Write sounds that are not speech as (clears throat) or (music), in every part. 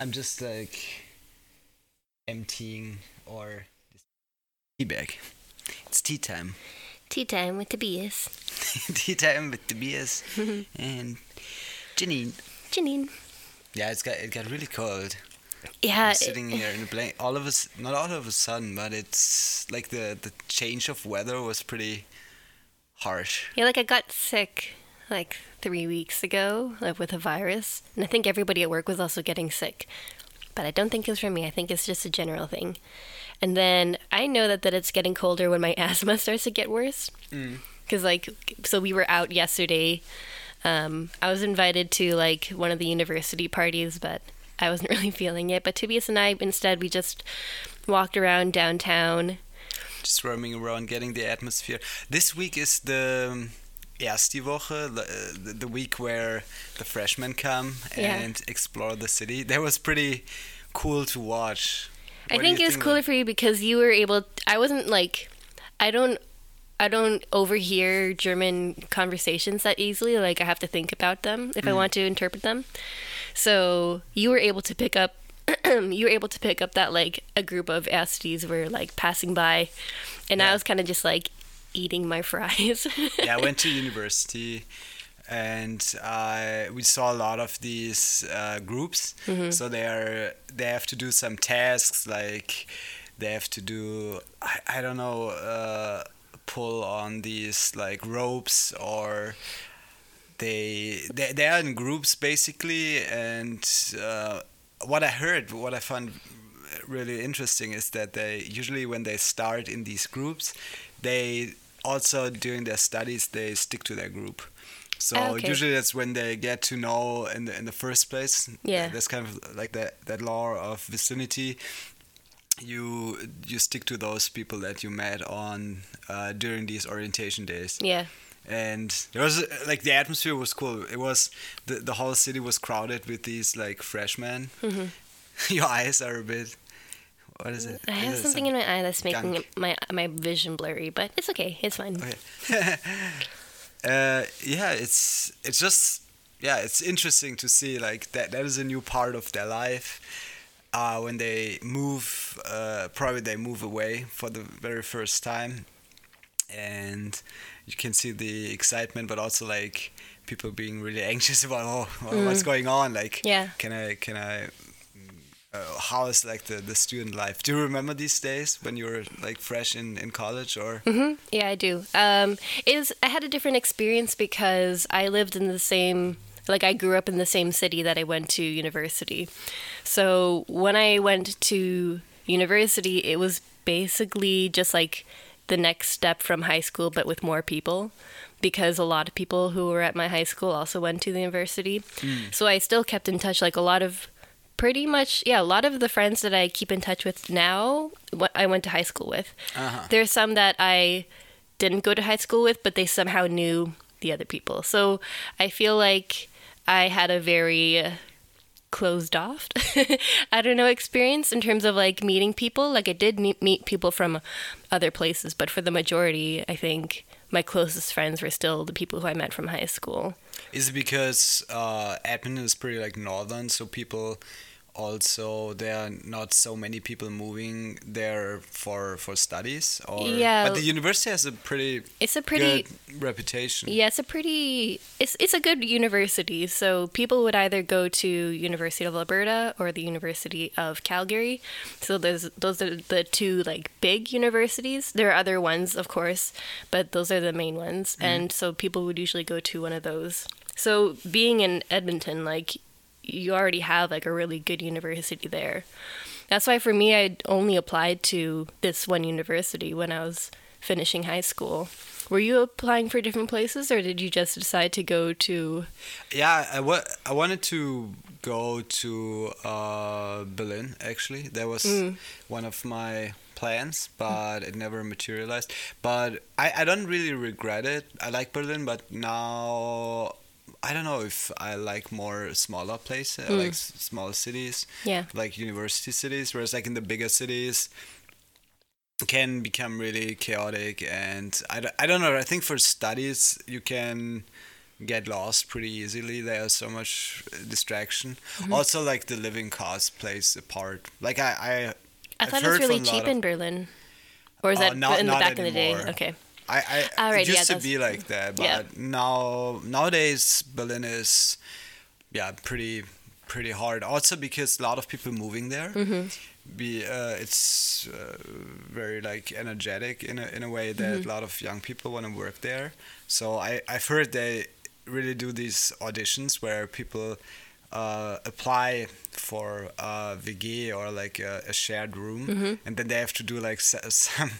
I'm just like emptying or tea bag. It's tea time. Tea time with the Tobias. (laughs) tea time with the Tobias (laughs) and Janine. Janine. Yeah, it's got it got really cold. Yeah. I'm sitting (laughs) here in the blanket. All of us, not all of a sudden, but it's like the the change of weather was pretty harsh. Yeah, like I got sick like three weeks ago, like with a virus, and I think everybody at work was also getting sick. But I don't think it's from me. I think it's just a general thing. And then I know that that it's getting colder when my (laughs) asthma starts to get worse. Because like, so we were out yesterday. Um, I was invited to like one of the university parties, but I wasn't (laughs) really feeling it. But Tobias and I instead we just walked around downtown. Just roaming around, getting the atmosphere. This week is the Erste Woche, the, uh, the, week where the freshmen come Yeah. and explore the city. That was pretty cool to watch. I What do think it was cooler for you because you were able. I wasn't like, I don't, I don't overhear German conversations that easily. Like I have to think about them if I want to interpret them. So you were able to pick up. (clears throat) you were able to pick up that like a group of Erstis were like passing by, and I was kind of just like eating my fries. (laughs) yeah, I went to university and I we saw a lot of these uh, groups. So they are they have to do some tasks like they have to do I, I don't know uh, pull on these like ropes or they they they are in groups basically and uh, what I heard what I found really interesting is that they usually when they start in these groups they also during their studies they stick to their group. So Ah, okay. usually that's when they get to know in the in the first place. Yeah. that's kind of like that that law of vicinity. You you stick to those people that you met on uh, during these orientation days. Yeah. and there was like the atmosphere was cool. It was the, the whole city was crowded with these like freshmen. (laughs) Your eyes are a bit what is it Mm-hmm. I have it something in my eye that's making gunk? my my vision blurry, but it's okay. It's fine. Okay. (laughs) uh, yeah, it's it's just yeah, it's interesting to see like that that is a new part of their life. Uh, when they move, uh, probably they move away for the very first time, and you can see the excitement, but also like people being really (laughs) anxious about oh, what's going on. Like, Yeah. can I can I uh, how is like the, the student life? Do you remember these days when you were like fresh in, in college or? Yeah, I do. Um, was, I had a different experience because I lived in the same, like I grew up in the same city that I went to university. So when I went to university, it was basically just like the next step from high school, but with more people. Because a lot of people who were at my high school also went to the university. So I still kept in touch. Like a lot of pretty much yeah a lot of the friends that i keep in touch with now what i went to high school with Uh-huh. there's some that i didn't go to high school with but they somehow knew the other people. So i feel like i had a very uh, closed off (laughs) i don't know experience in terms of like meeting people. Like i did meet, meet people from other places but for the majority i think my closest friends were still the people who i met from high school. Is it because uh, Edmonton is pretty like northern, so people also there are not so many people moving there for for studies? Or Yeah. but the university has a pretty it's a pretty good reputation. Yeah, it's a pretty it's it's a good university. So people would either go to University of Alberta or the University of Calgary. So those those are the two like big universities. There are other ones, of course, but those are the main ones. Mm-hmm. And so people would usually go to one of those. So being in Edmonton, like you already have like a really good university there. That's why for me I only applied to this one university when I was finishing high school. Were you applying for different places or did you just decide to go to Yeah, I wa- I wanted to go to uh, Berlin actually. That was one of my plans, but it never materialized. But I, I don't really regret it. I like Berlin, but now I don't know if I like more smaller places, like s- smaller cities, Yeah. like university cities. Whereas like in the bigger cities, can become really chaotic and I, don't- I don't know i think for studies you can get lost pretty easily. There's so much distraction. Mm-hmm. Also, like the living cost plays a part. Like I, I, I thought it was really from a lot cheap of- in Berlin. Or is Oh, that not- in the back in the day? Okay. I, I it yeah, used to be like that, but yeah. now nowadays Berlin is, yeah, pretty pretty hard. Also because a lot of people moving there. Mm-hmm. Be uh, it's uh, very like energetic in a in a way that Mm-hmm. a lot of young people want to work there. So I I've heard they really do these auditions where people uh, apply for a WG or like a, a shared room, Mm-hmm. and then they have to do like s- (laughs) some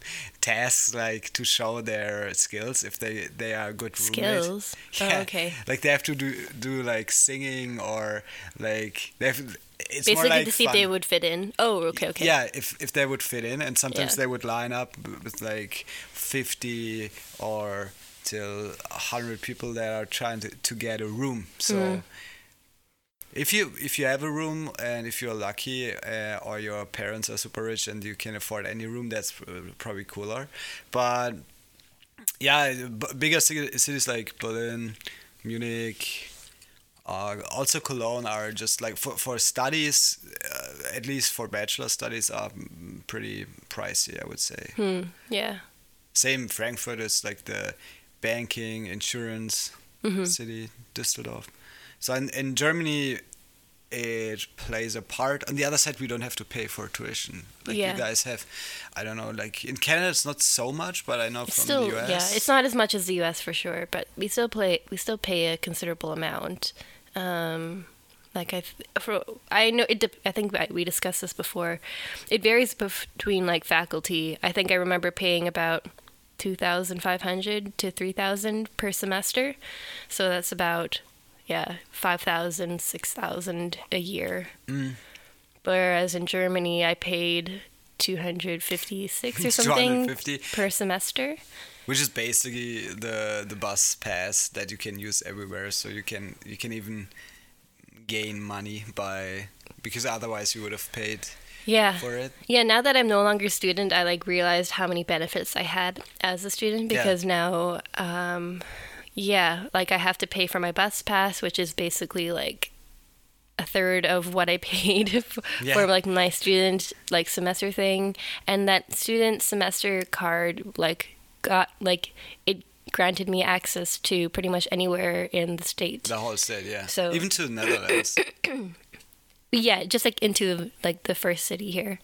tasks like to show their skills if they they are good roommates. Skills? (laughs) Oh, okay. Like they have to do do like singing or like they have. It's more Basically like to see if they would fit in. Oh, okay, okay. Yeah, if if they would fit in, and sometimes Yeah. they would line up with like fifty or till hundred people that are trying to, to get a room. So Mm. If you if you have a room and if you're lucky uh, or your parents are super rich and you can afford any room, that's uh, probably cooler. But yeah, b- bigger cities like Berlin, Munich, uh, also Cologne are just like for, for studies, uh, at least for bachelor studies, are pretty pricey, I would say. Hmm. Yeah. Same Frankfurt is like the banking, insurance Mm-hmm. city, Düsseldorf. So in, in Germany, it plays a part. On the other side, we don't have to pay for tuition. Like Yeah. you guys have, I don't know, like in Canada, it's not so much, but I know It's from still the US. yeah, it's not as much as the US for sure, but we still play we still pay a considerable amount. Um like I for I know it I think we discussed this before. It varies between like faculty. I think I remember paying about 2500 to 3000 per semester. So that's about yeah, 5000 6000 a year. Mm. Whereas in Germany I paid 256 or (laughs) something 250. per semester. which is basically the the bus pass that you can use everywhere so you can you can even gain money by because otherwise you would have paid Yeah. for it Yeah, now that I'm no longer a student, I like realized how many benefits I had as a student Yeah. because now um yeah, like I have to pay for my bus pass, which is basically like a third of what I (laughs) paid f- Yeah. for like my student like semester thing and that student semester card like got like it granted me access to pretty much anywhere in the state. the whole state yeah So- even to the netherlands (coughs) Yeah, just like into like the first city here.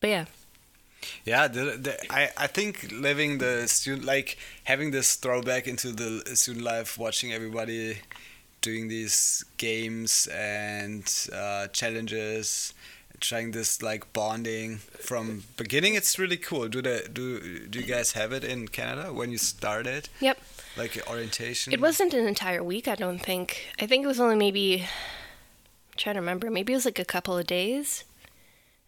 But yeah. Yeah the, the, I, I think living the student like having this throwback into the student life watching everybody doing these games and uh, challenges trying this like bonding from beginning it's really cool do the do do you guys have it in canada when you started Yep. like orientation It wasn't an entire week, I don't think. I think it was only maybe I'm trying to remember. Maybe it was like a couple of days.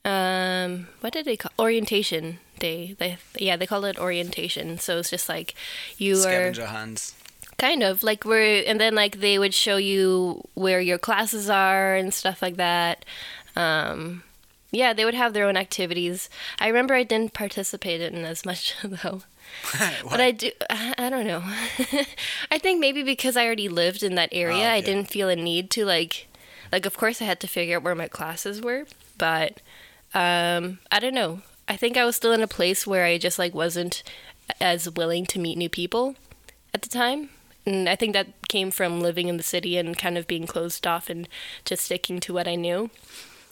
Um, what did they call orientation day? They yeah, they call it orientation. So it's just like you are hunts kind of like we're and then like they would show you where your classes are and stuff like that. Um, yeah, they would have their own activities. I remember I didn't participate in as much (laughs) though. (laughs) But I do. I don't know. (laughs) I think maybe because I already lived in that area, Oh, I didn't feel a need to like. Like, of course, I had to figure out where my classes were, but um, I don't know. I think I was still in a place where I just like wasn't as willing to meet new people at the time. And I think that came from living in the city and kind of being closed off and just sticking to what I knew.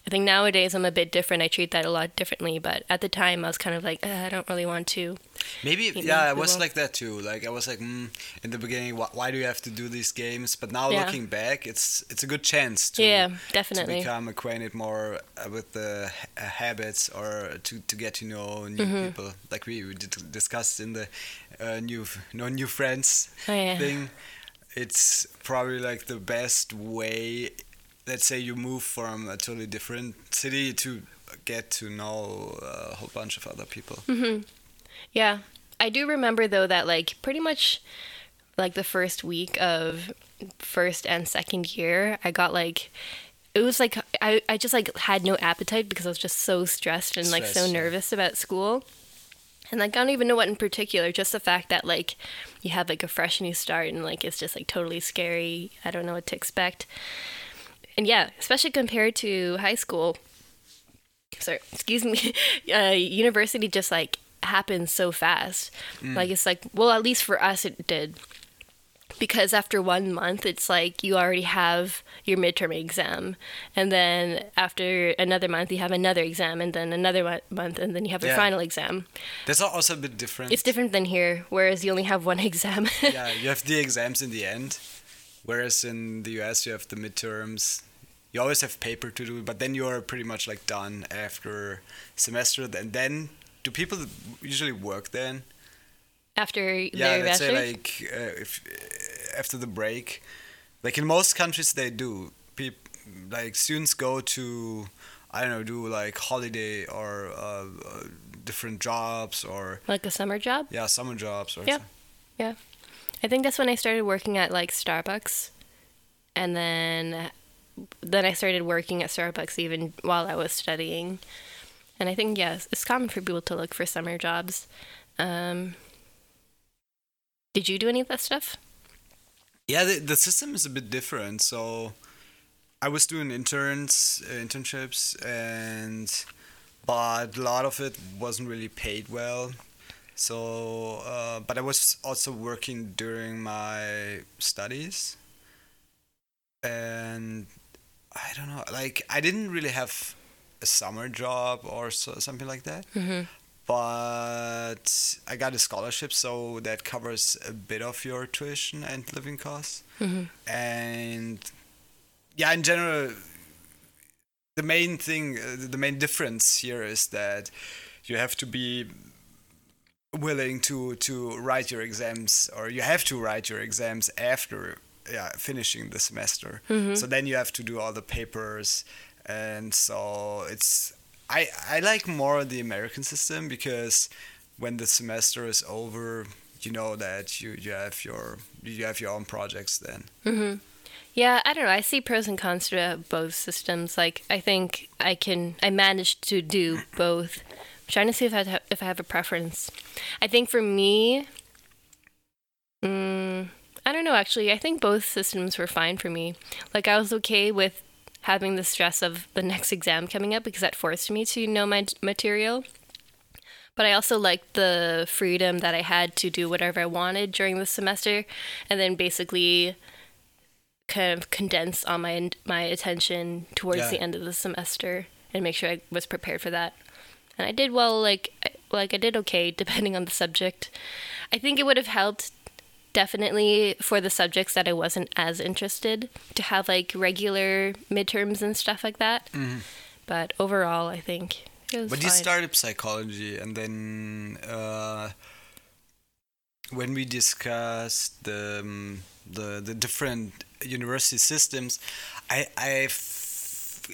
I think nowadays I'm a bit different. I treat that a lot differently, but at the time I was kind of like, "Uh, I don't really want to. Maybe yeah, I was like that too. Like I was like, mm, in the beginning, why, why do you have to do these games? But now Yeah. looking back, it's it's a good chance to Yeah, to definitely. become acquainted more uh, with the ha- uh, habits or to, to get to know new Mm-hmm. people. Like we, we did discussed in the uh, new no new friends Oh, yeah. thing. It's probably like the best way. Let's say you move from a totally different city to get to know a whole bunch of other people. Mm-hmm. Yeah. I do remember though that like pretty much like the first week of first and second year, I got like it was like I, I just like had no appetite because I was just so stressed and like so yeah. nervous about school. And like I don't even know what in particular, just the fact that like you have like a fresh new start and like it's just like totally scary. I don't know what to expect. And yeah, especially compared to high school. Sorry, (laughs) excuse me. (laughs) Uh, university just like happens so fast. Like it's like well, at least for us it did because after one month it's like you already have your midterm exam and then after another month you have another exam and then another mo- month and then you have your Yeah. final exam That's also a bit different. it's different than here whereas you only have one (laughs) exam yeah, you have the exams in the end, whereas in the US you have the midterms. You always have paper to do, but then you're pretty much like done after semester. And then, do people usually work then? after Yeah, their let's say like uh, if uh, after the break, like in most countries they do. Peop- like students go to, I don't know, do like holiday or uh, uh, different jobs or like a summer job yeah, summer jobs or Yeah. yeah i think that's when i started working at like starbucks and then then i started working at starbucks even while i was studying and i think yes it's common for people to look for summer jobs um did you do any of that stuff Yeah, the, the system is a bit different. So I was doing interns, uh, internships, and but a lot of it wasn't really paid well. So, uh, but I was also working during my studies, and I don't know, like I didn't really have a summer job or so, something like that mm-hmm. but I got a scholarship, so that covers a bit of your tuition and living costs. Mm-hmm. And yeah, in general, the main thing, uh, the main difference here is that you have to be willing to to write your exams, or you have to write your exams after yeah finishing the semester. So then you have to do all the papers, and so it's I I like more the American system because when the semester is over, you know that you you have your you have your own projects then. Mm-hmm. Yeah, I don't know. I see pros and cons to both systems. Like, I think I can, I managed to do both. Trying to see if I have, if I have a preference. I think for me, mm, I don't know. Actually, I think both systems were fine for me. Like, I was okay with having the stress of the next exam coming up because that forced me to know my material. But I also liked the freedom that I had to do whatever I wanted during the semester, and then basically kind of condense all my my attention towards Yeah. the end of the semester and make sure I was prepared for that. And I did well. Like I- like I did okay (laughs) depending on the subject. I think it would have helped definitely for the subjects that I wasn't as interested to have like regular midterms and stuff like that. But overall, I think it was But you started psychology, and then uh, when we discussed the um, the the different university systems, I I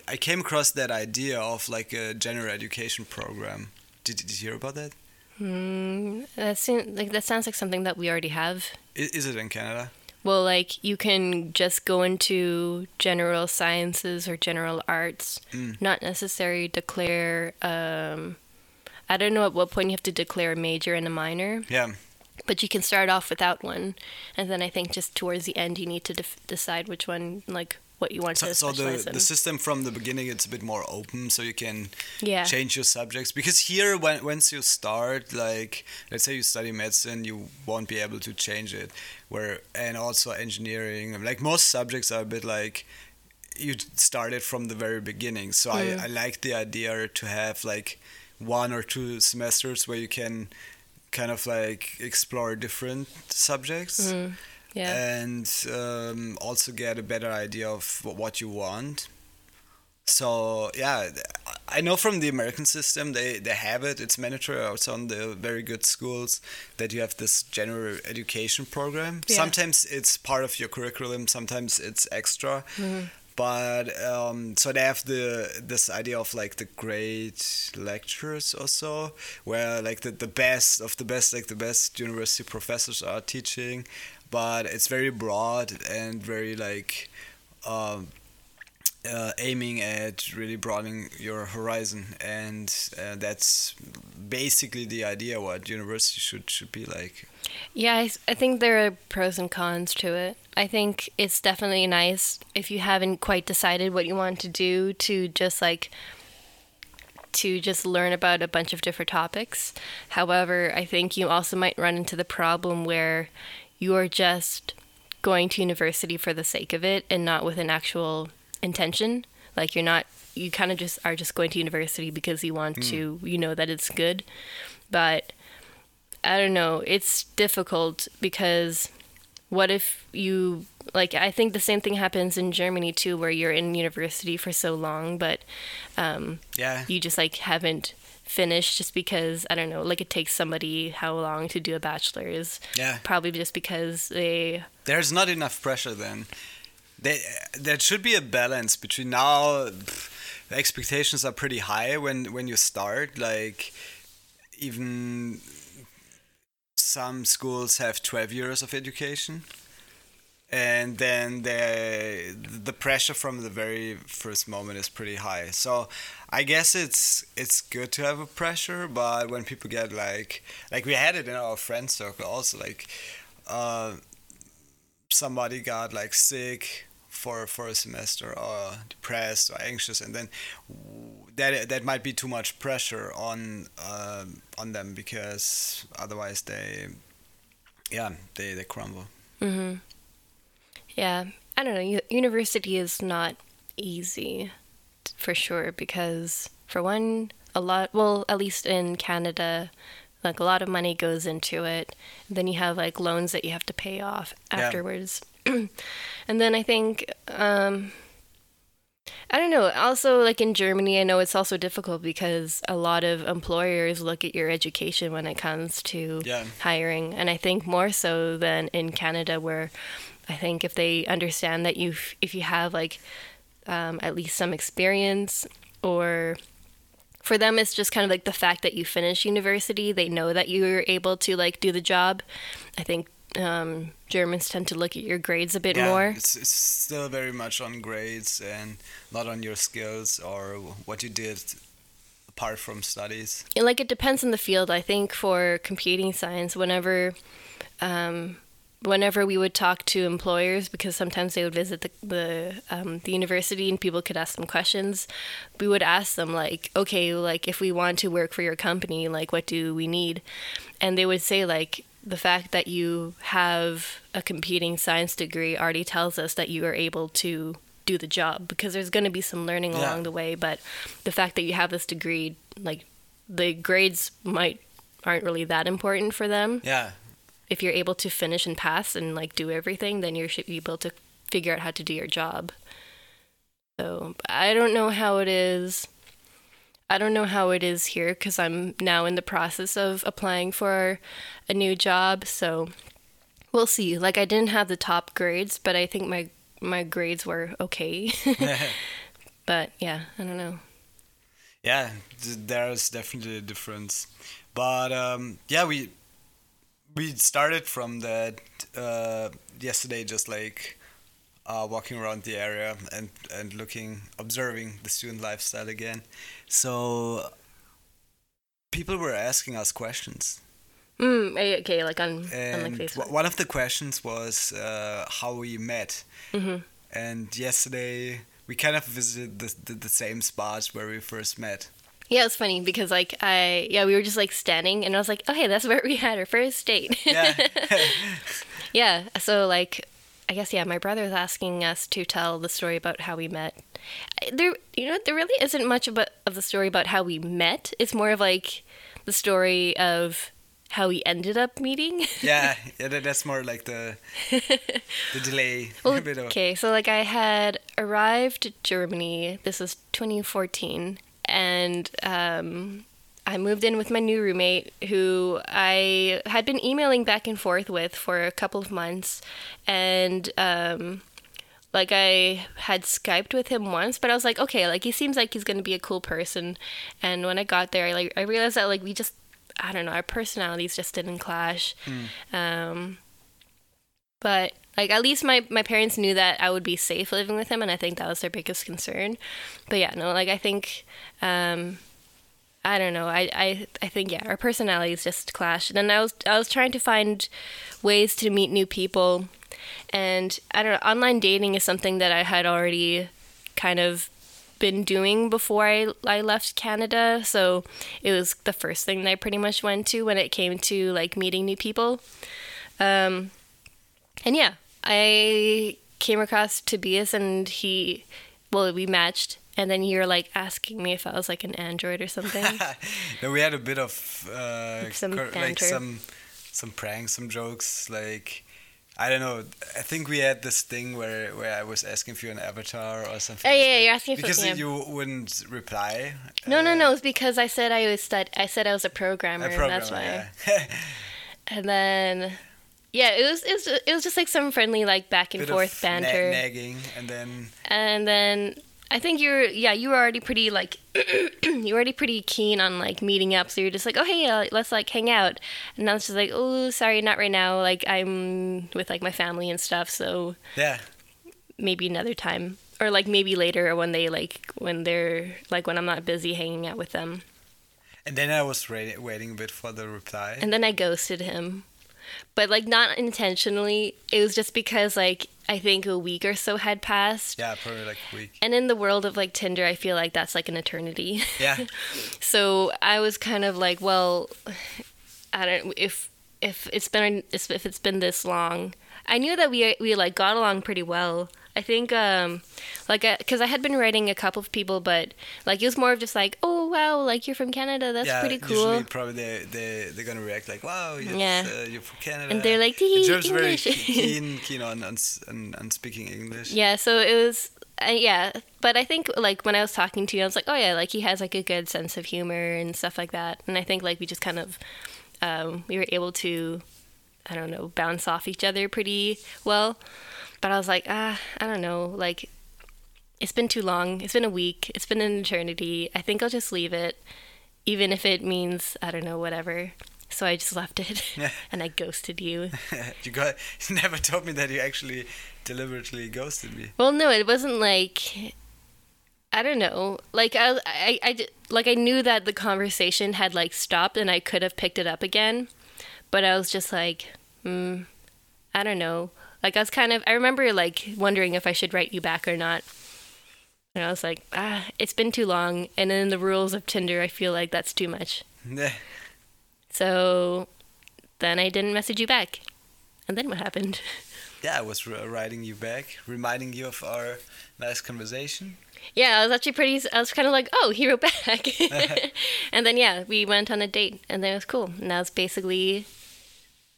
I came across that idea of like a general education program. Did, did you hear about that? Hmm, that seems like that sounds like something that we already have. I- Is it in Canada? Well, like you can just go into general sciences or general arts, Mm. not necessarily declare. Um, I don't know at what point you have to declare a major and a minor, Yeah. but you can start off without one, and then I think just towards the end you need to def- decide which one, like what you want So, to so the in. the system from the beginning it's a bit more open, so you can yeah, change your subjects. Because here when once you start like let's say you study medicine you won't be able to change it. Where and also engineering like most subjects are a bit like you started from the very beginning. So I, mm. I like the idea to have like one or two semesters where you can kind of like explore different subjects mm. Yeah, and um, also get a better idea of what you want. So yeah, I know from the American system they, they have it. It's mandatory also on the very good schools that you have this general education program. Yeah. Sometimes it's part of your curriculum. Sometimes it's extra. But um, so they have the this idea of like the great lecturers also, where like the, the best of the best, like the best university professors are teaching, but it's very broad and very like um, uh, aiming at really broadening your horizon, and uh, that's basically the idea what university should should be like. Yeah, I, I think there are pros and cons to it. I think it's definitely nice if you haven't quite decided what you want to do to just like to just learn about a bunch of different topics. However, I think you also might run into the problem where you are just going to university for the sake of it and not with an actual intention. Like you're not you kind of just are just going to university because you want mm. to, you know that it's good. But I don't know, it's difficult because what if you like i think the same thing happens in germany too where you're in university for so long but um, yeah you just like haven't finished just because i don't know like it takes somebody how long to do a bachelor's. Yeah. Probably just because they there's not enough pressure then. There, there should be a balance between now pff, the expectations are pretty high when when you start like even some schools have 12 years of education and then the the pressure from the very first moment is pretty high. So i guess it's it's good to have a pressure but when people get like like we had it in our friend circle also like uh, somebody got like sick for for a semester or depressed or anxious and then that that might be too much pressure on uh, on them because otherwise they yeah they they crumble. Hmm yeah i don't know university is not easy for sure because for one a lot well at least in canada like a lot of money goes into it then you have like loans that you have to pay off afterwards yeah. (clears throat) and then I think um, I don't know. Also, like in Germany, I know it's also difficult because a lot of employers look at your education when it comes to yeah. hiring, and I think more so than in Canada, where I think if they understand that you if you have like um, at least some experience or for them it's just kind of like the fact that you finish university they know that you're able to like do the job i think um, Germans tend to look at your grades a bit yeah, more. It's, it's still very much on grades and not on your skills or what you did apart from studies. And like it depends on the field. I think for computing science, whenever, um, whenever we would talk to employers, because sometimes they would visit the the, um, the university and people could ask them questions, we would ask them like, okay, like if we want to work for your company, like what do we need? And they would say like the fact that you have a computing science degree already tells us that you are able to do the job because there's going to be some learning yeah. along the way but the fact that you have this degree like the grades might aren't really that important for them yeah if you're able to finish and pass and like do everything then you should be able to figure out how to do your job so i don't know how it is I don't know how it is here because I'm now in the process of applying for a new job. So we'll see. Like I didn't have the top grades, but I think my my grades were okay. (laughs) (laughs) but yeah, I don't know. Yeah, there's definitely a difference. But um, yeah, we we started from that uh, yesterday, just like uh, walking around the area and and looking, observing the student lifestyle again. So people were asking us questions. Mm, eh, okay, like on, and on like Facebook. One of the questions was uh, how we met. Mm-hmm. And yesterday we kind of visited the, the, the same spots where we first met. Yeah, it's funny because like I yeah we were just like standing and I was like okay that's where we had our first date. (laughs) Yeah. (laughs) yeah. So like I guess yeah, my brother was asking us to tell the story about how we met. There, you know, there really isn't much about of the story about how we met. It's more of like the story of how we ended up meeting. (laughs) yeah, yeah, that's more like the the delay. Well, okay, so like I had arrived Germany. This was 2014, and um, I moved in with my new roommate who I had been emailing back and forth with for a couple of months. And, um, like I had Skyped with him once, but I was like, okay, like he seems like he's gonna be a cool person. And when I got there, like I realized that like we just, I don't know, our personalities just didn't clash. Mm. Um, but Like at least my my parents knew that I would be safe living with him, and I think that was their biggest concern. But yeah, no, like I think. Um, I don't know. I, I I think yeah, our personalities just clashed. And I was I was trying to find ways to meet new people, and I don't know. Online dating is something that I had already kind of been doing before I I left Canada. So it was the first thing that I pretty much went to when it came to like meeting new people. Um, and yeah, I came across Tobias and he, well, we matched. And then you're like asking me if I was like an android or something. (laughs) no, we had a bit of uh, Some cor- like some some pranks, some jokes. Like I don't know. I think we had this thing where where I was asking for an avatar or something. Oh, yeah, you're asking for- because you wouldn't reply. no, no, uh, no. It's because I said I was stud- I said I was a programmer. A and that's why. yeah. (laughs) And then, yeah, it was it was it was just like some friendly like back and Bit forth of na- banter. nagging, and then and then I think you're yeah you were already pretty like (clears throat) you were already pretty keen on like meeting up so you're just like oh hey uh, let's like hang out. And I was just like oh sorry not right now like I'm with like my family and stuff so yeah, maybe another time. Or like maybe later or when they like when they're like when I'm not busy hanging out with them. And then I was ra- waiting a bit for the reply. and then I ghosted him but like not intentionally it was just because like I think a week or so had passed yeah, probably like a week. and in the world of like Tinder I feel like that's like an eternity Yeah, (laughs) So I was kind of like, well, I don't if if it's been if it's been this long. I knew that we we like got along pretty well. I think um like because I, had been writing a couple of people, but like it was more of just like, oh wow, like you're from Canada, that's yeah. pretty cool. Usually, probably they they they're gonna react like, "Wow, you're, Yeah. uh, you're from Canada." And they're like, "Tee, very (laughs) keen keen on on, on on speaking English. Yeah, so it was, uh, yeah. But I think like when I was talking to you, I was like, oh yeah, like he has like a good sense of humor and stuff like that. And I think like we just kind of, um, we were able to, I don't know, bounce off each other pretty well. But I was like, ah, I don't know, like. It's been too long. It's been a week. It's been an eternity. I think I'll just leave it, even if it means I don't know whatever. So I just left it, (laughs) (laughs) and I ghosted you. (laughs) you got you never told me that you actually deliberately ghosted me. Well, no, it wasn't like I don't know. Like I, I, I, like I knew that the conversation had like stopped, and I could have picked it up again, but I was just like, hmm, I don't know. Like I was kind of. I remember like wondering if I should write you back or not. And I was like, ah, it's been too long. And in the rules of Tinder, I feel like that's too much. So then I didn't message you back. And then what happened? (laughs) Yeah, I was writing you back, reminding you of our nice conversation. Yeah, I was actually pretty. I was kind of like, oh, he wrote (laughs) back. (laughs) and then yeah, we went on a date, and then it was cool. And that was basically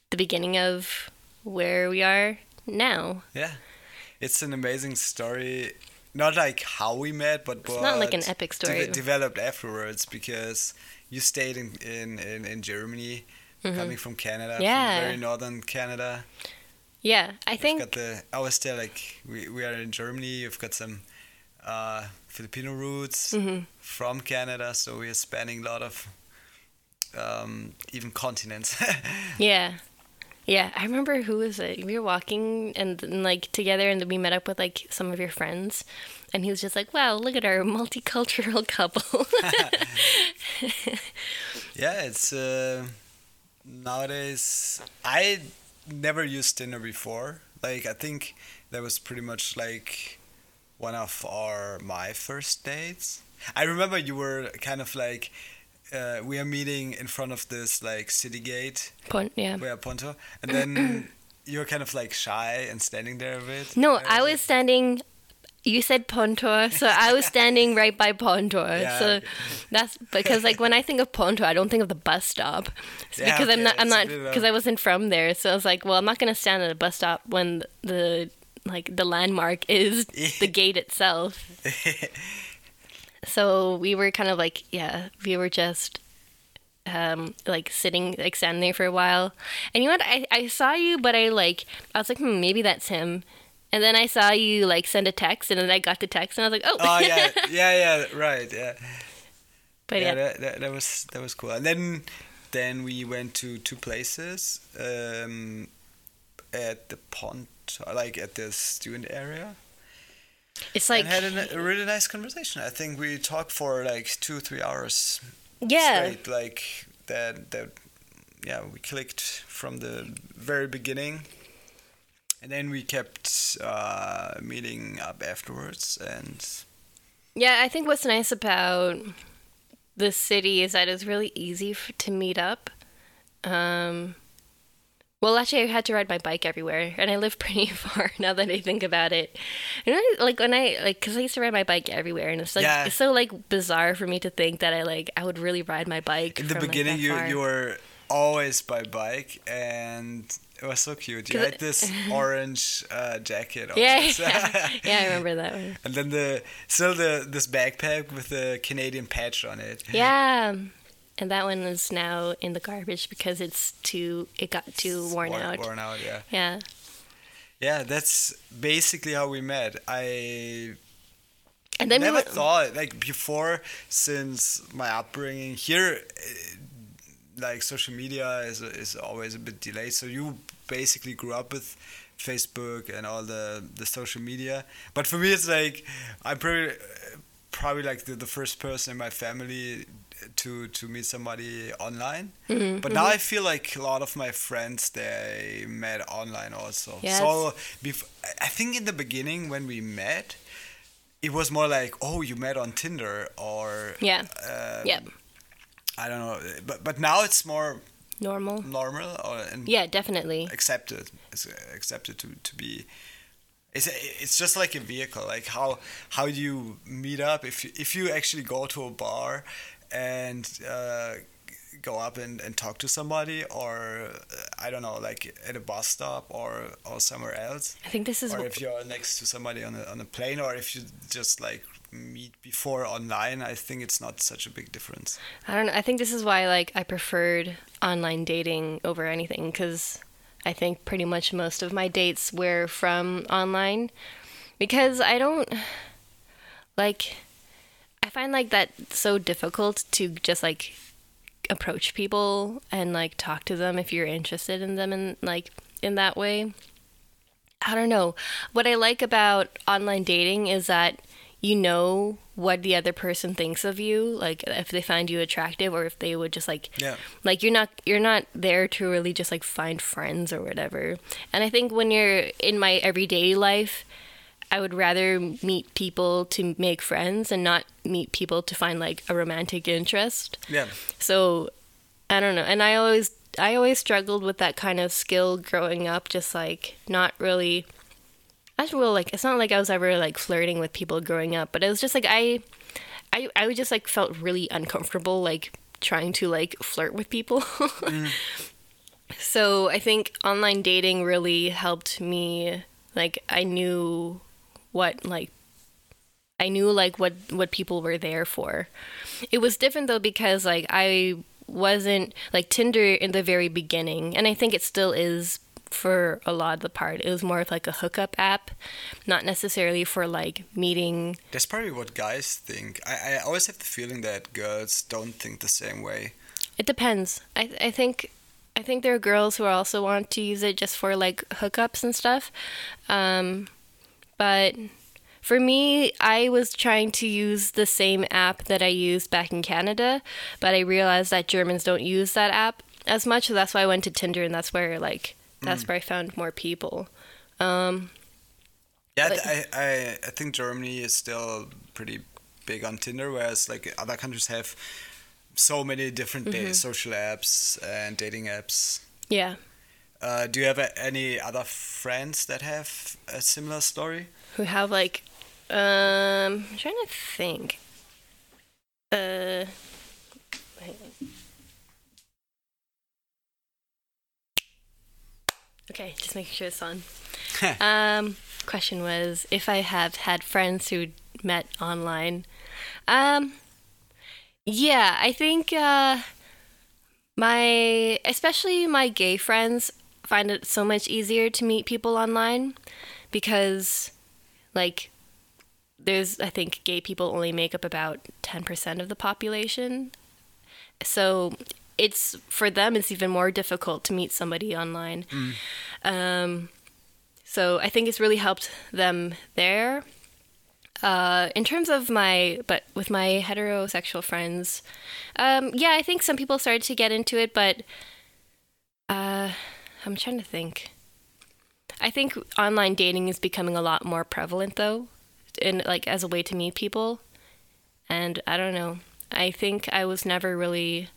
the beginning of where we are now. Yeah, it's an amazing story. Not like how we met, but It's not like an epic de- story. developed afterwards because you stayed in in in, in Germany, coming from Canada, Mm-hmm. Yeah. from very northern Canada. Yeah, I We've think got the I was there like we, we are in Germany. You've got some uh, Filipino roots Mm-hmm. from Canada, so we are spanning a lot of um, even continents. (laughs) yeah. Yeah, I remember who was it? We were walking and, and like together, and we met up with like some of your friends, and he was just like, "Wow, look at our (laughs) multicultural couple." (laughs) yeah, it's uh, nowadays. I never used Tinder before. Like I think that was pretty much like one of our my first dates. I remember you were kind of like uh, we are meeting in front of this like city gate Point, yeah. where Ponto, (clears throat) and then you're kind of like shy and standing there a bit. No, I like- was standing. You said Ponttor, so I was (laughs) standing right by Ponttor. Yeah, so okay. that's because, like, when I think of Ponttor, I don't think of the bus stop. (laughs) Yeah, because I'm not. I'm not because I wasn't from there. So I was like, well, I'm not gonna stand at a bus stop when the like the landmark is (laughs) the gate itself. So we were kind of like, yeah, we were just um like sitting like standing there for a while. And you know what? I, I saw you but i like i was like hmm maybe that's him. And then i saw you like send a text and then i got the text and i was like oh, oh yeah, (laughs) yeah, yeah, right, yeah. but yeah, yeah, That, that, that was that was cool. And then then we went to two places. Um, at the pond like at the student area, It's like and had a, a really nice conversation. I think we talked for like two, three hours yeah, straight. Like that, that, yeah, we clicked from the very beginning, and then we kept uh, meeting up afterwards. And yeah. I think what's nice about the city is that it's really easy f- to meet up. Um, well, actually, I had to ride my bike everywhere, and I live (laughs) pretty far now that I think about it. And I, like when I like, cause I used to ride my bike everywhere, and it's like Yeah. it's so like bizarre for me to think that I like I would really ride my bike. in the from, like, beginning, that you far. you were always by bike, and it was so cute. You had this (laughs) orange uh, jacket. yeah, always. (laughs) yeah, yeah, I remember that one. And then the still the this backpack with the Canadian patch on it. Yeah, and that one is now in the garbage because it's too it got too worn Worn- out. Worn out, yeah. Yeah, Yeah, that's basically how we met. I and then never we were, thought like before since my upbringing here eh, like social media is is always a bit delayed so you basically grew up with Facebook and all the the social media but for me it's like I'm probably probably like the, the first person in my family to to meet somebody online Mm-hmm, but now I feel like a lot of my friends they met online also Yes. so bef- I think in the beginning when we met it was more like oh you met on tinder or Yeah. um, Yep. i don't know but but now it's more normal. normal or and Yeah, definitely. accepted it's accepted to to be it's it's just like a vehicle like how how do you meet up if you, if you actually go to a bar and uh, go up and, and talk to somebody or I don't know like at a bus stop or or somewhere else I think this is or if you're next to somebody on a, on a plane or if you just like meet before online i think it's not such a big difference I don't know. I think this is why like I preferred online dating over anything because I think pretty much most of my dates were from online because I don't like I find like that so difficult to just like approach people and like talk to them if you're interested in them and like in that way. I don't know. What I like about online dating is that you know what the other person thinks of you, like if they find you attractive or if they would just like Yeah. like you're not you're not there to really just like find friends or whatever. And I think when you're in my everyday life, I would rather meet people to make friends and not meet people to find like a romantic interest. yeah So I don't know. And I always I always struggled with that kind of skill growing up, just like not really that's real like it's not like I was ever like flirting with people growing up, but it was just like I I I would just like felt really uncomfortable like trying to like flirt with people. Mm. (laughs) So I think online dating really helped me like I knew what like I knew like what what people were there for. It was different though because like I wasn't like Tinder in the very beginning and I think it still is for a lot of the part. It was more of like a hookup app, not necessarily for like meeting that's probably what guys think I, I always have the feeling that girls don't think the same way It depends. I I think I think there are girls who also want to use it just for like hookups and stuff. Um, but for me, I was trying to use the same app that I used back in Canada, but I realized that Germans don't use that app as much. So that's why I went to Tinder, and that's where like that's where I found more people. Um, yeah But- I, I i think germany is still pretty big on tinder whereas like other countries have so many different Mm-hmm. social apps and dating apps yeah. Uh, do you have any other friends that have a similar story who have like um I'm trying to think. Uh. Okay, just making sure it's on. (laughs) um question was if I have had friends who met online. Um yeah, I think uh my especially my gay friends find it so much easier to meet people online because like there's I think gay people only make up about 10% of the population. So it's for them it's even more difficult to meet somebody online. Um So I think it's really helped them there. Uh, in terms of my, but with my heterosexual friends, um, yeah, I think some people started to get into it, but uh, I'm trying to think. I think online dating is becoming a lot more prevalent, though, and like as a way to meet people. And I don't know. I think I was never really.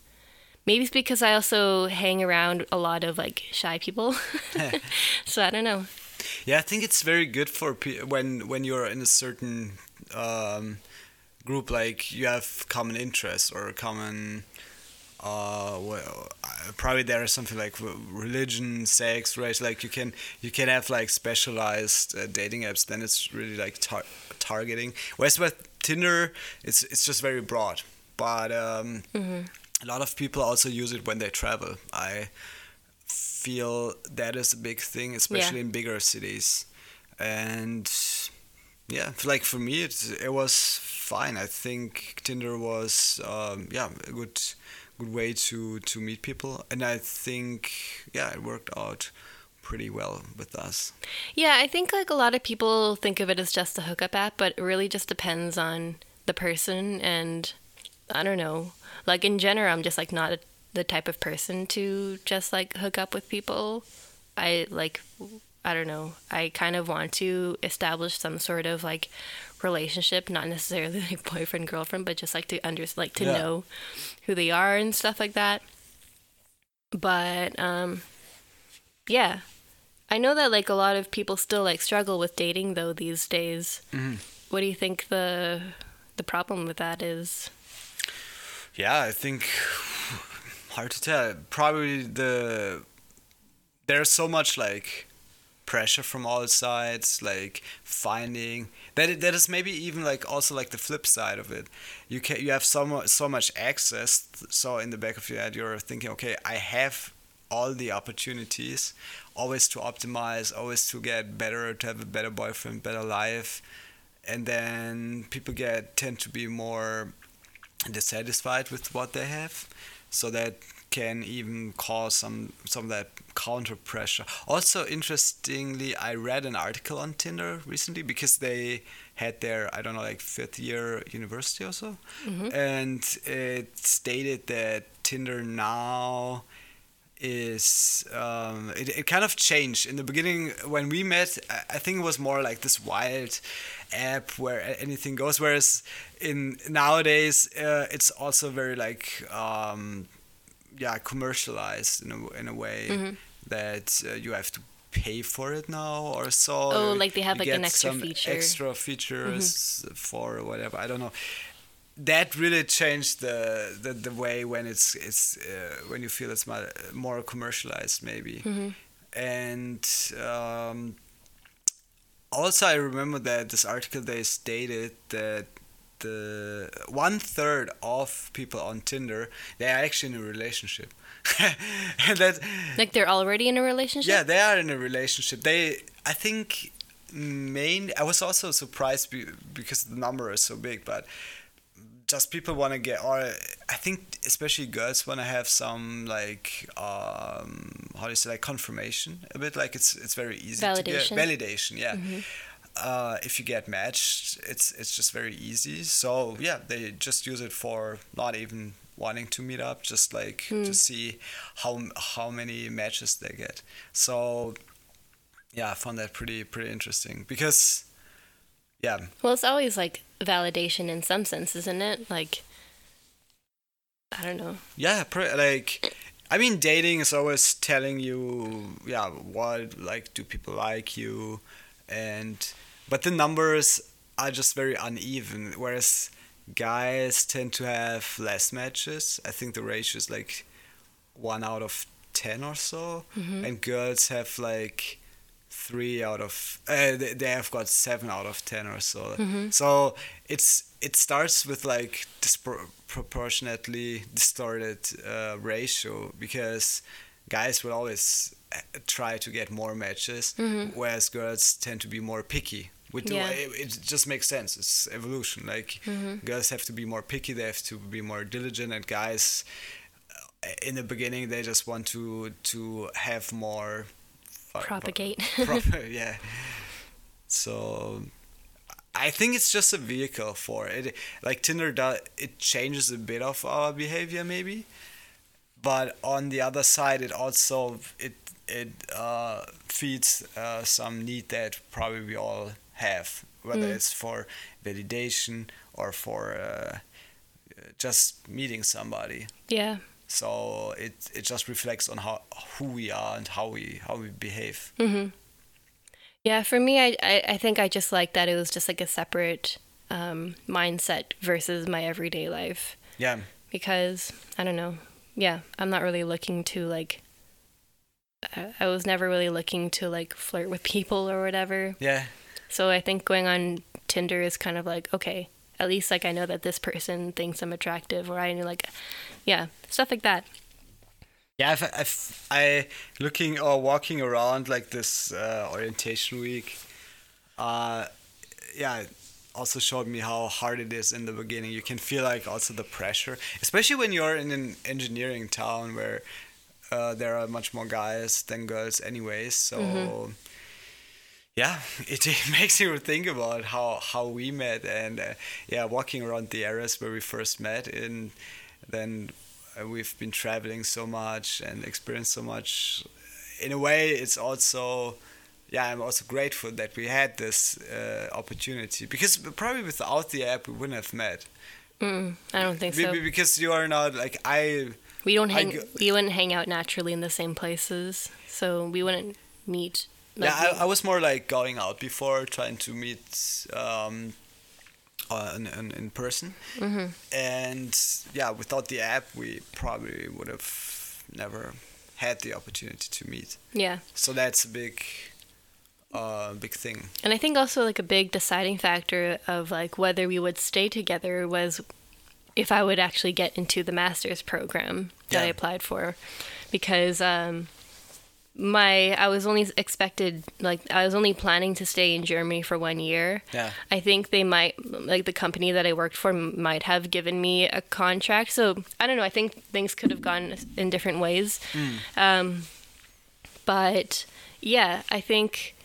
Maybe it's because I also hang around a lot of like shy people. (laughs) (laughs) so I don't know. Yeah, I think it's very good for pe- when when you're in a certain um, group, like you have common interests or common. Uh, well, uh, probably there is something like religion, sex, race. Like you can you can have like specialized uh, dating apps. Then it's really like tar- targeting. Whereas with Tinder, it's it's just very broad. But um, Mm-hmm. a lot of people also use it when they travel. I feel that is a big thing, especially in bigger cities. And yeah, like for me, it it was fine. I think Tinder was um, yeah a good good way to to meet people, and I think yeah it worked out pretty well with us. Yeah, I think like a lot of people think of it as just a hookup app, but it really just depends on the person and I don't know. Like in general, I'm just like not the type of person to just like hook up with people. I like I don't know. I kind of want to establish some sort of like relationship, not necessarily (laughs) like boyfriend girlfriend, but just like to under like to Yeah. know who they are and stuff like that. But um yeah. I know that like a lot of people still like struggle with dating though these days. Mhm. What do you think the the problem with that is? Yeah, I think (sighs) hard to tell. Probably the there's so much like pressure from all sides, like finding that that is maybe even like also like the flip side of it. You can you have so much so much access. So in the back of your head, you're thinking, okay, I have all the opportunities, always to optimize, always to get better, to have a better boyfriend, better life, and then people get tend to be more dissatisfied with what they have so that can even cause some some of that counter pressure. Also interestingly i read an article on tinder recently because they had their i don't know like fifth year university or so. And it stated that tinder now is um, it, it kind of changed. In the beginning when we met I- i think it was more like this wild app where anything goes. Whereas in nowadays uh, it's also very like um, yeah commercialized in a, in a way that uh, you have to pay for it now or so Oh, like they have, like, an extra feature. Mm-hmm. extra features for whatever i don't know that really changed the, the, the way when it's it's uh, when you feel it's more, more commercialized maybe Mm-hmm. and um, also I remember that this article they stated that the one third of people on Tinder they are actually in a relationship and (laughs) that Like they're already in a relationship? yeah, they are in a relationship. They, I think, main. I was also surprised be, because the number is so big, but just people want to get, or I think especially girls want to have some like, um, how do you say, like confirmation a bit. Like it's it's very easy to Validation. get validation. Yeah. Uh, if you get matched, it's it's just very easy. So yeah, they just use it for not even wanting to meet up, just like to see how how many matches they get. So yeah, I found that pretty pretty interesting because yeah, Well, it's always like validation in some sense, isn't it? Like, I don't know. yeah, pre- like I mean, dating is always telling you yeah what like do people like you, and but the numbers are just very uneven. Whereas guys tend to have less matches. I think the ratio is like one out of ten or so, and girls have like three out of uh, they, they have got seven out of ten or so. So it's it starts with like disproportionately distorted uh, ratio because guys will always uh, try to get more matches, whereas girls tend to be more picky. Which Yeah. it, it just makes sense. It's evolution. Like girls have to be more picky. They have to be more diligent, and guys, uh, in the beginning, they just want to to have more Propagate. (laughs) proper, yeah. So I think it's just a vehicle for it. Like Tinder does, it changes a bit of our behavior maybe, but on the other side, it also it it uh, feeds uh, some need that probably we all have, whether Mm. it's for validation or for uh, just meeting somebody. yeah. So it it just reflects on how who we are and how we how we behave. Yeah, for me, I, I, I think I just like that it was just like a separate um, mindset versus my everyday life. Yeah. Because, I don't know. Yeah, I'm not really looking to like. I, I was never really looking to like flirt with (laughs) people or whatever. Yeah. So I think going on Tinder is kind of like, okay, at least like I know that this person thinks I'm attractive or I know like, yeah, stuff like that. Yeah, I've, I've, I looking or walking around like this uh, orientation week. Uh, yeah, also showed me how hard it is in the beginning. You can feel like also the pressure, especially when you're in an engineering town where uh, there are much more guys than girls, anyways. So. Yeah, (laughs) it, it makes you think about how, how we met and uh, yeah, walking around the areas where we first met and then we've been traveling so much and experienced so much. In a way, it's also, yeah, I'm also grateful that we had this uh, opportunity because probably without the app we wouldn't have met. Mm, I don't think so. Maybe because you are not like I. We don't hang. g- we wouldn't hang out naturally in the same places, so we wouldn't meet. Like, yeah, I, I was more like going out before, trying to meet um, uh, in, in, in person. Mm-hmm. And yeah, without the app, we probably would have never had the opportunity to meet. yeah, So that's a big, uh, big thing. and I think also like a big deciding factor of like whether we would stay together was if I would actually get into the master's program that I applied for, because um, my I was only expected like I was only planning to stay in Germany for one year. Yeah. I think they might like the company that I worked for might have given me a contract. So I don't know. I think things could have gone in different ways. Um, but yeah, I think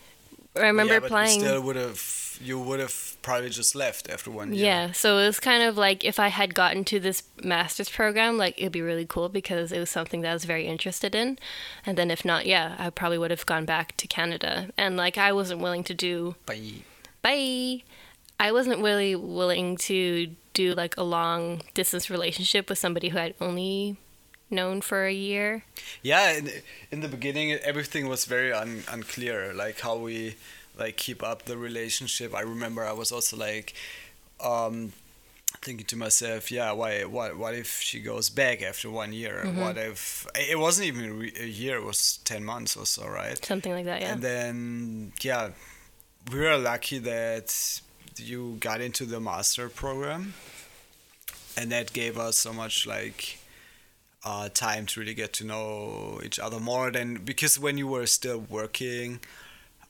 I remember yeah, but applying. You still would have. You would have probably just left after one year. Yeah, so it was kind of like if I had gotten to this master's program, like it'd be really cool because it was something that I was very interested in. And then if not, yeah, I probably would have gone back to Canada. And like I wasn't willing to do Bye. bye. I wasn't really willing to do like a long distance relationship with somebody who I'd only known for a year. Yeah, in, in the beginning, everything was very un, unclear, like how we like keep up the relationship. I remember I was also like um, thinking to myself, yeah, why, what, what if she goes back after one year? What if it wasn't even a year? It was ten months or so, right? Something like that, yeah. And then, yeah, we were lucky that you got into the master program, and that gave us so much like uh, time to really get to know each other more than because when you were still working.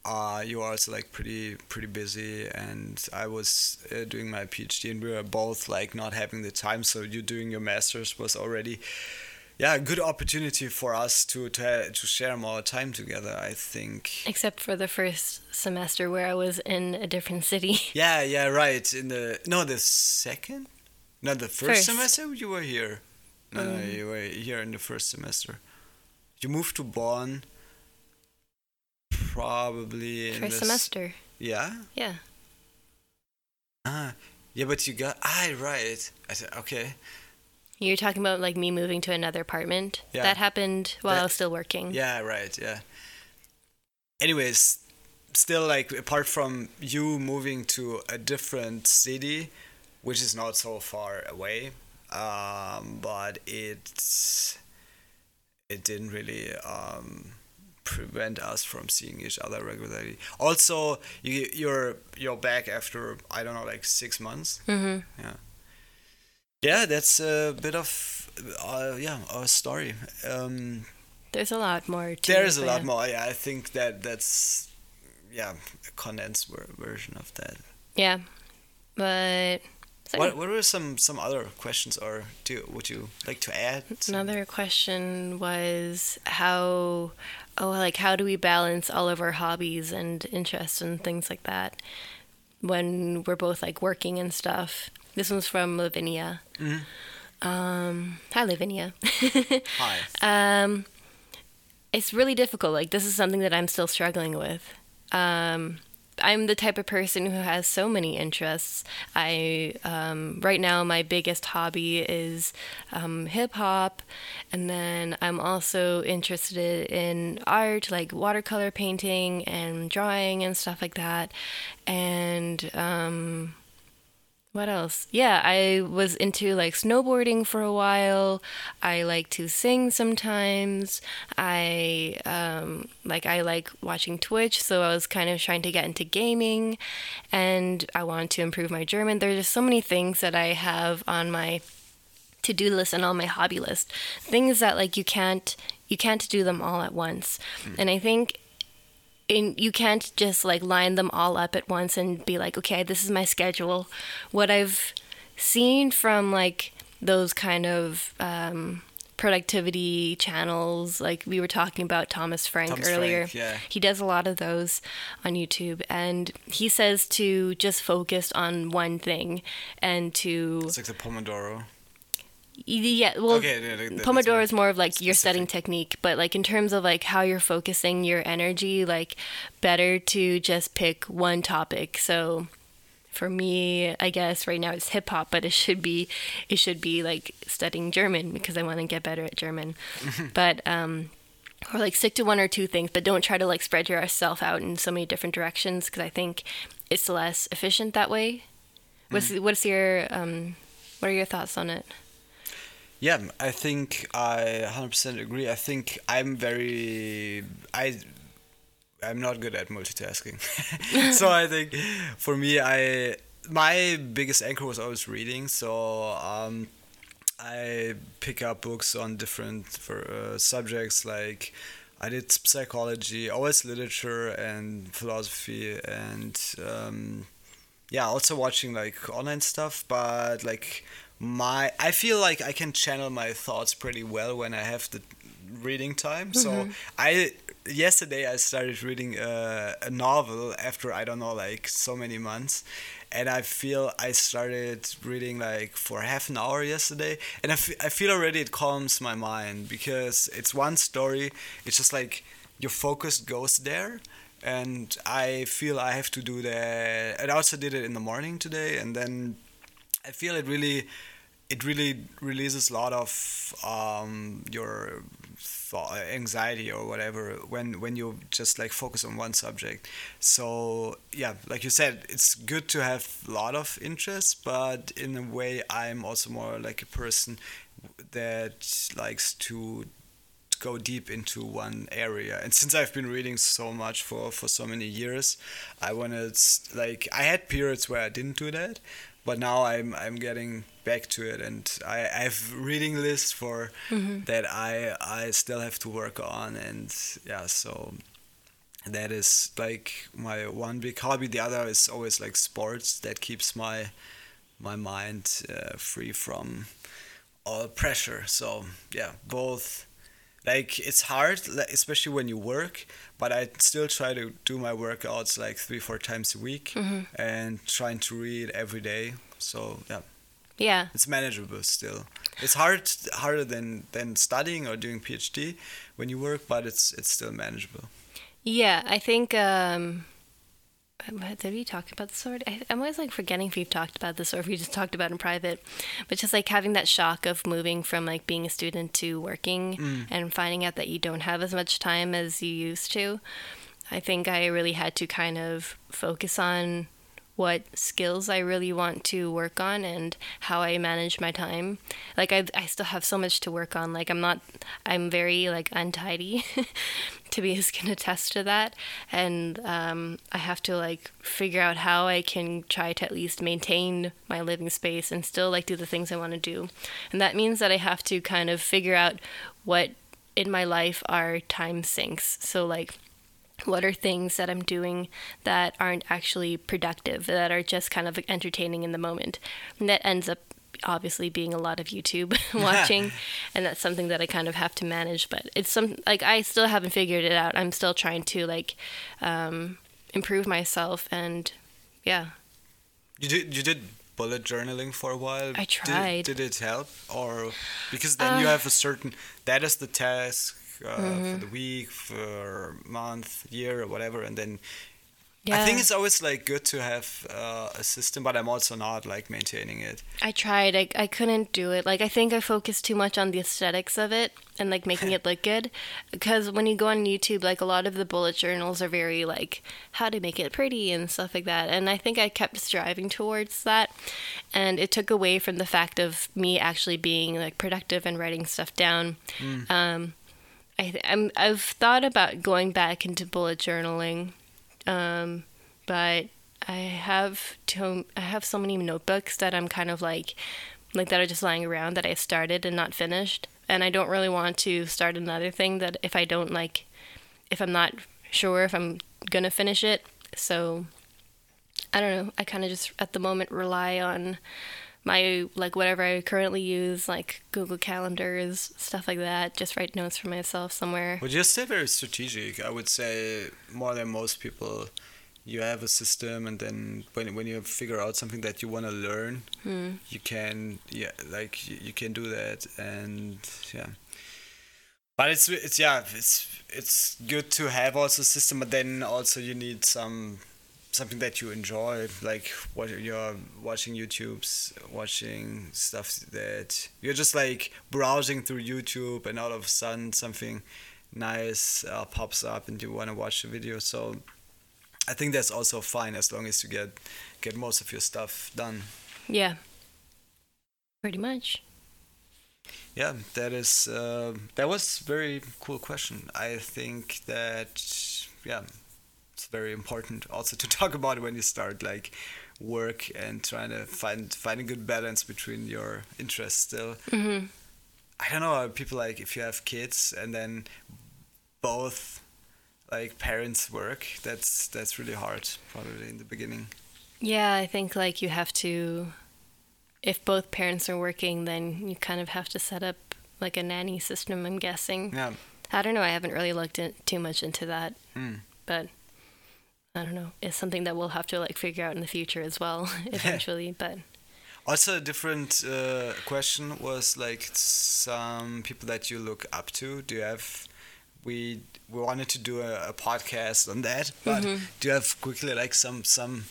Uh, you were also like pretty pretty busy, and I was uh, doing my PhD, and we were both like not having the time. So you doing your masters was already, yeah, a good opportunity for us to to to share more time together. I think. Except for the first semester where I was in a different city. (laughs) Yeah, yeah, right. In the no, the second, no, the first, First. semester you were here. No, no, you were here in the first semester. You moved to Bonn. Probably in First the s- semester. Yeah. Yeah. Ah, yeah, but you got ah right. I said okay. You're talking about like me moving to another apartment. Yeah. That happened while I was still working. Yeah, right. Yeah. Anyways, still like apart from you moving to a different city, which is not so far away, um, but it it didn't really um, prevent us from seeing each other regularly. Also, you you're you're back after I don't know like six months. hmm Yeah. Yeah, that's a bit of uh, yeah our story. Um, There's a lot more. To there's a lot yeah. more. Yeah, I think that that's yeah a condensed ver- version of that. Yeah, but So What What are some some other questions, or do would you like to add? some- Another question was how, oh, like how do we balance all of our hobbies and interests and things like that when we're both like working and stuff? This one's from Lavinia. Um, hi, Lavinia. (laughs) Hi. Um, it's really difficult. Like this is something that I'm still struggling with. Um, I'm the type of person who has so many interests. I um, right now my biggest hobby is um, hip hop, and then I'm also interested in art, like watercolor painting and drawing and stuff like that. And um, what else? Yeah, I was into like snowboarding for a while. I like to sing sometimes. I um like I like watching Twitch, so I was kind of trying to get into gaming and I wanted to improve my German. There's just so many things that I have on my to-do list and on my hobby list. Things that like you can't you can't do them all at once. And I think in you can't just like line them all up at once and be like, okay, this is my schedule. What I've seen from like those kind of um, productivity channels, like we were talking about Thomas Frank Thomas earlier. Frank, yeah. He does a lot of those on YouTube, and he says to just focus on one thing and to It's like the Pomodoro. Yeah, well, Okay, yeah, that- Pomodoro more is more of like your setting technique, but like in terms of like how you're focusing your energy, like better to just pick one topic. So for me, I guess right now it's hip hop, but it should be it should be like studying German because I want to get better at German. (laughs) but um or like stick to one or two things, but don't try to like spread yourself out in so many different directions because I think it's less efficient that way. What's what's your um what are your thoughts on it? Yeah, I think I 100% agree. I think I'm very I I'm not good at multitasking. (laughs) so I think for me I my biggest anchor was always reading. So um I pick up books on different for, uh, subjects like I did psychology, always literature and philosophy and um yeah also watching like online stuff but like my i feel like i can channel my thoughts pretty well when i have the reading time. So mm-hmm. i yesterday i started reading a, a novel after i don't know like so many months. And i feel i started reading like for half an hour yesterday. And I I feel already it calms my mind because it's one story. It's just like your focus goes there. And I feel I have to do that. And I also did it in the morning today, and then I feel it really, it really releases a lot of um, your thought, anxiety or whatever when when you just like focus on one subject. So yeah, like you said, it's good to have a lot of interests, but in a way, I'm also more like a person that likes to go deep into one area and since i've been reading so much for for so many years i wanted like i had periods where i didn't do that but now i'm i'm getting back to it. And i i have reading lists for that i i still have to work on. And yeah so that is like my one big hobby. The other is always like sports that keeps my my mind uh, free from all pressure. So yeah both like it's hard especially when you work but i still try to do my workouts like three four times a week and trying to read every day so yeah Yeah. it's manageable still it's hard harder than than studying or doing phd when you work but it's it's still manageable Yeah, I think. Um, did we talk about this already? I, I'm always like forgetting if we've talked about this or if we just talked about it in private. But just like having that shock of moving from like being a student to working mm. and finding out that you don't have as much time as you used to. I think I really had to kind of focus on what skills I really want to work on and how I manage my time. Like I I still have so much to work on. Like I'm not I'm very like untidy. (laughs) Tobias can attest to that. And um, I have to like figure out how I can try to at least maintain my living space and still like do the things I want to do. And that means that I have to kind of figure out what in my life are time sinks. So like what are things that I'm doing that aren't actually productive, that are just kind of entertaining in the moment. And that ends up obviously being a lot of YouTube (laughs) watching, and that's something that I kind of have to manage. But it's some like I still haven't figured it out. I'm still trying to like um, improve myself, and yeah. You did you did bullet journaling for a while. I tried. Did, did it help, or because then uh, you have a certain that is the task mm-hmm. for the week, for month, year, or whatever, and then yeah. I think it's always like good to have uh, a system, but I'm also not like maintaining it. I tried. I, I couldn't do it. Like I think I focused too much on the aesthetics of it and like making it look good. Because when you go on YouTube, like a lot of the bullet journals are very like how to make it pretty and stuff like that. And I think I kept striving towards that, and it took away from the fact of me actually being like productive and writing stuff down. Mm. Um, I I'm I've thought about going back into bullet journaling um, but I have to, I have so many notebooks that I'm kind of like like that are just lying around that I started and not finished. And I don't really want to start another thing that if I don't like if I'm not sure if I'm gonna finish it. So I don't know. I kind of just at the moment rely on my like whatever I currently use, like Google Calendars, stuff like that. Just write notes for myself somewhere. Well, you're still very strategic. I would say more than most people. You have a system, and then when when you figure out something that you want to learn, hmm. you can yeah like you, you can do that, and yeah. But it's it's yeah it's it's good to have also a system, but then also you need some something that you enjoy, like what you're watching YouTube's, watching stuff that you're just like browsing through YouTube, and all of a sudden something nice uh, pops up, and you want to watch the video. So I think that's also fine as long as you get get most of your stuff done. Yeah, pretty much. Yeah, that is uh, that was very cool question. I think that yeah it's very important also to (laughs) talk about when you start like work and trying to find find a good balance between your interests still. Mm-hmm. I don't know people like if you have kids and then both like parents work that's that's really hard probably in the beginning yeah i think like you have to if both parents are working then you kind of have to set up like a nanny system i'm guessing yeah i don't know i haven't really looked in, too much into that mm. but I don't know, is something that we'll have to like figure out in the future as well, (laughs) (laughs) eventually. but also a different uh, question was like some people that you look up to. Do you have? We we wanted to do a, a podcast on that, but mm-hmm. do you have quickly like some some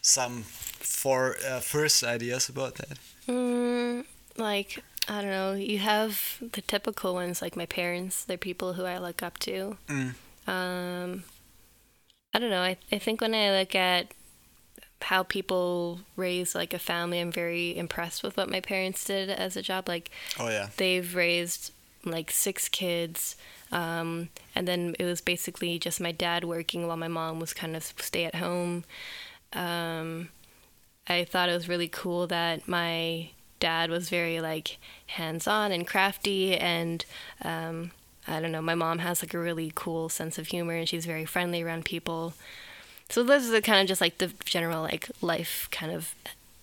some for uh, first ideas about that? Mm, like I don't know. You have the typical ones like my parents. They're people who I look up to. Mm. Um, I don't know. I, I think when I look at how people raise like a family, I'm very impressed with what my parents did as a job. Like, oh yeah, they've raised like six kids, um, and then it was basically just my dad working while my mom was kind of stay at home. Um, I thought it was really cool that my dad was very like hands on and crafty and um, I don't know, my mom has like a really cool sense of humor and she's very friendly around people. So those are kind of just like the general like life kind of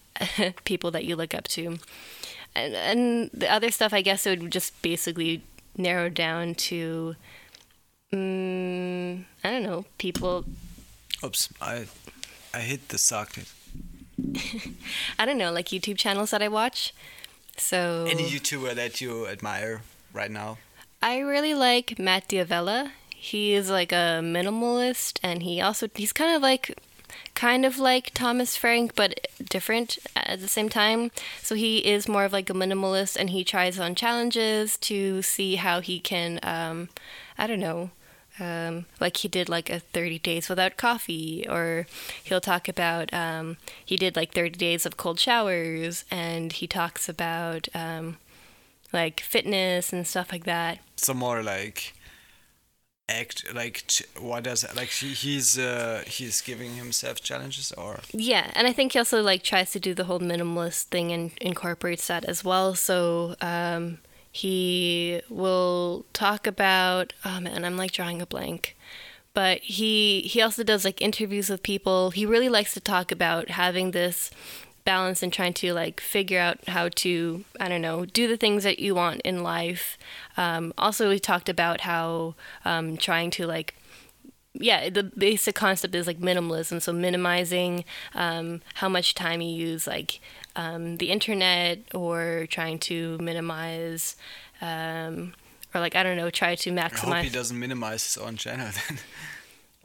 (laughs) people that you look up to. And and the other stuff I guess it would just basically narrow down to um, I don't know, people Oops, I I hit the socket. (laughs) I don't know, like YouTube channels that I watch. So any YouTuber that you admire right now? I really like Matt D'Avella. He is like a minimalist, and he also he's kind of like kind of like Thomas Frank, but different at the same time. So he is more of like a minimalist, and he tries on challenges to see how he can, um, I don't know, um, like he did like a 30 days without coffee, or he'll talk about um, he did like 30 days of cold showers, and he talks about um, like fitness and stuff like that. So more like act like what does like he, he's uh he's giving himself challenges or yeah and i think he also like tries to do the whole minimalist thing and incorporates that as well so um he will talk about oh man i'm like drawing a blank but he he also does like interviews with people. He really likes to talk about having this balance and trying to like figure out how to I don't know do the things that you want in life. Um, also, we talked about how um, trying to like yeah, the basic concept is like minimalism. So minimizing um, how much time you use, like um, the internet, or trying to minimize, um, or like I don't know, try to maximize I hope he doesn't minimize his own channel (laughs) then.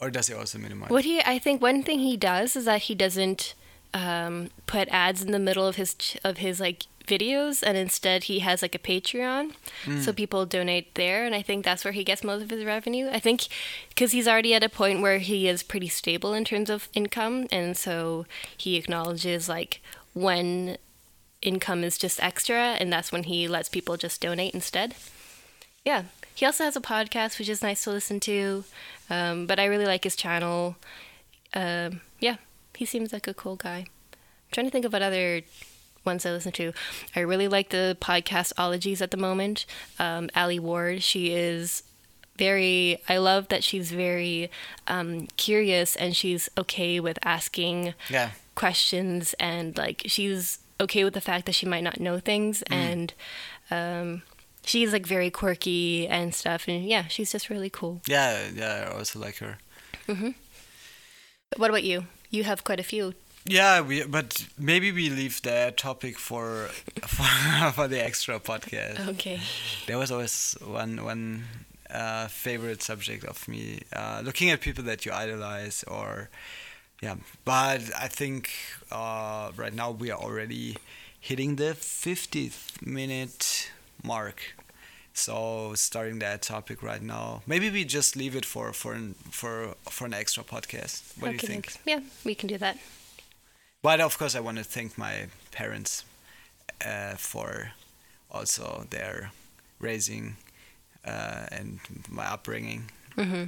or does he also minimize? What he, I think, one thing he does is that he doesn't um, put ads in the middle of his ch- of his like videos, and instead he has like a Patreon, so people donate there, and I think that's where he gets most of his revenue. I think because he's already at a point where he is pretty stable in terms of income, and so he acknowledges like when income is just extra, and that's when he lets people just donate instead. Yeah. He also has a podcast, which is nice to listen to. Um, but I really like his channel. Um, yeah, he seems like a cool guy. I'm trying to think of what other ones I listen to. I really like the podcast Ologies at the moment. Um, Alie Ward, she is very, I love that she's very um, curious and she's okay with asking Yeah. questions and like she's okay with the fact that she might not know things Mm. and um she's like very quirky and stuff and yeah she's just really cool Yeah, yeah, I also like her. what about you you have quite a few Yeah, we but maybe we leave that topic for (laughs) for, for the extra podcast. okay There was always one one uh, favorite subject of me, uh, looking at people that you idolize, or yeah. But I think uh, right now we are already hitting the 50th minute mark. So starting that topic right now, maybe we just leave it for for an, for for an extra podcast. What do you think? thanks. yeah we can do that But of course, I want to thank my parents uh, for also their raising uh, and my upbringing. hmm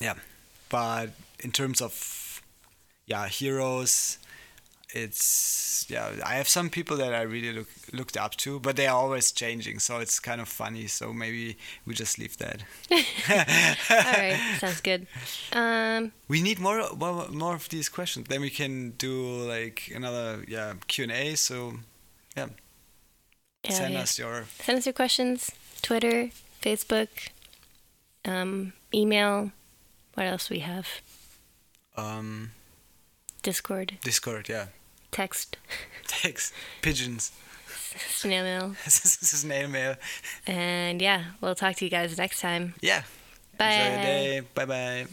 Yeah, but in terms of yeah heroes, it's yeah I have some people that I really look, looked up to, but they are always changing, so it's kind of funny. So maybe we just leave that. (laughs) all right (laughs) sounds good um We need more, more more of these questions. Then we can do like another yeah Q and A. So yeah, yeah, send yeah. us your send us your questions twitter facebook um email what else we have um, discord Discord. Yeah, text Text. Pigeons. snail mail (laughs) Snail mail. and yeah we'll talk to you guys next time Yeah. Bye. Enjoy your day. Bye bye.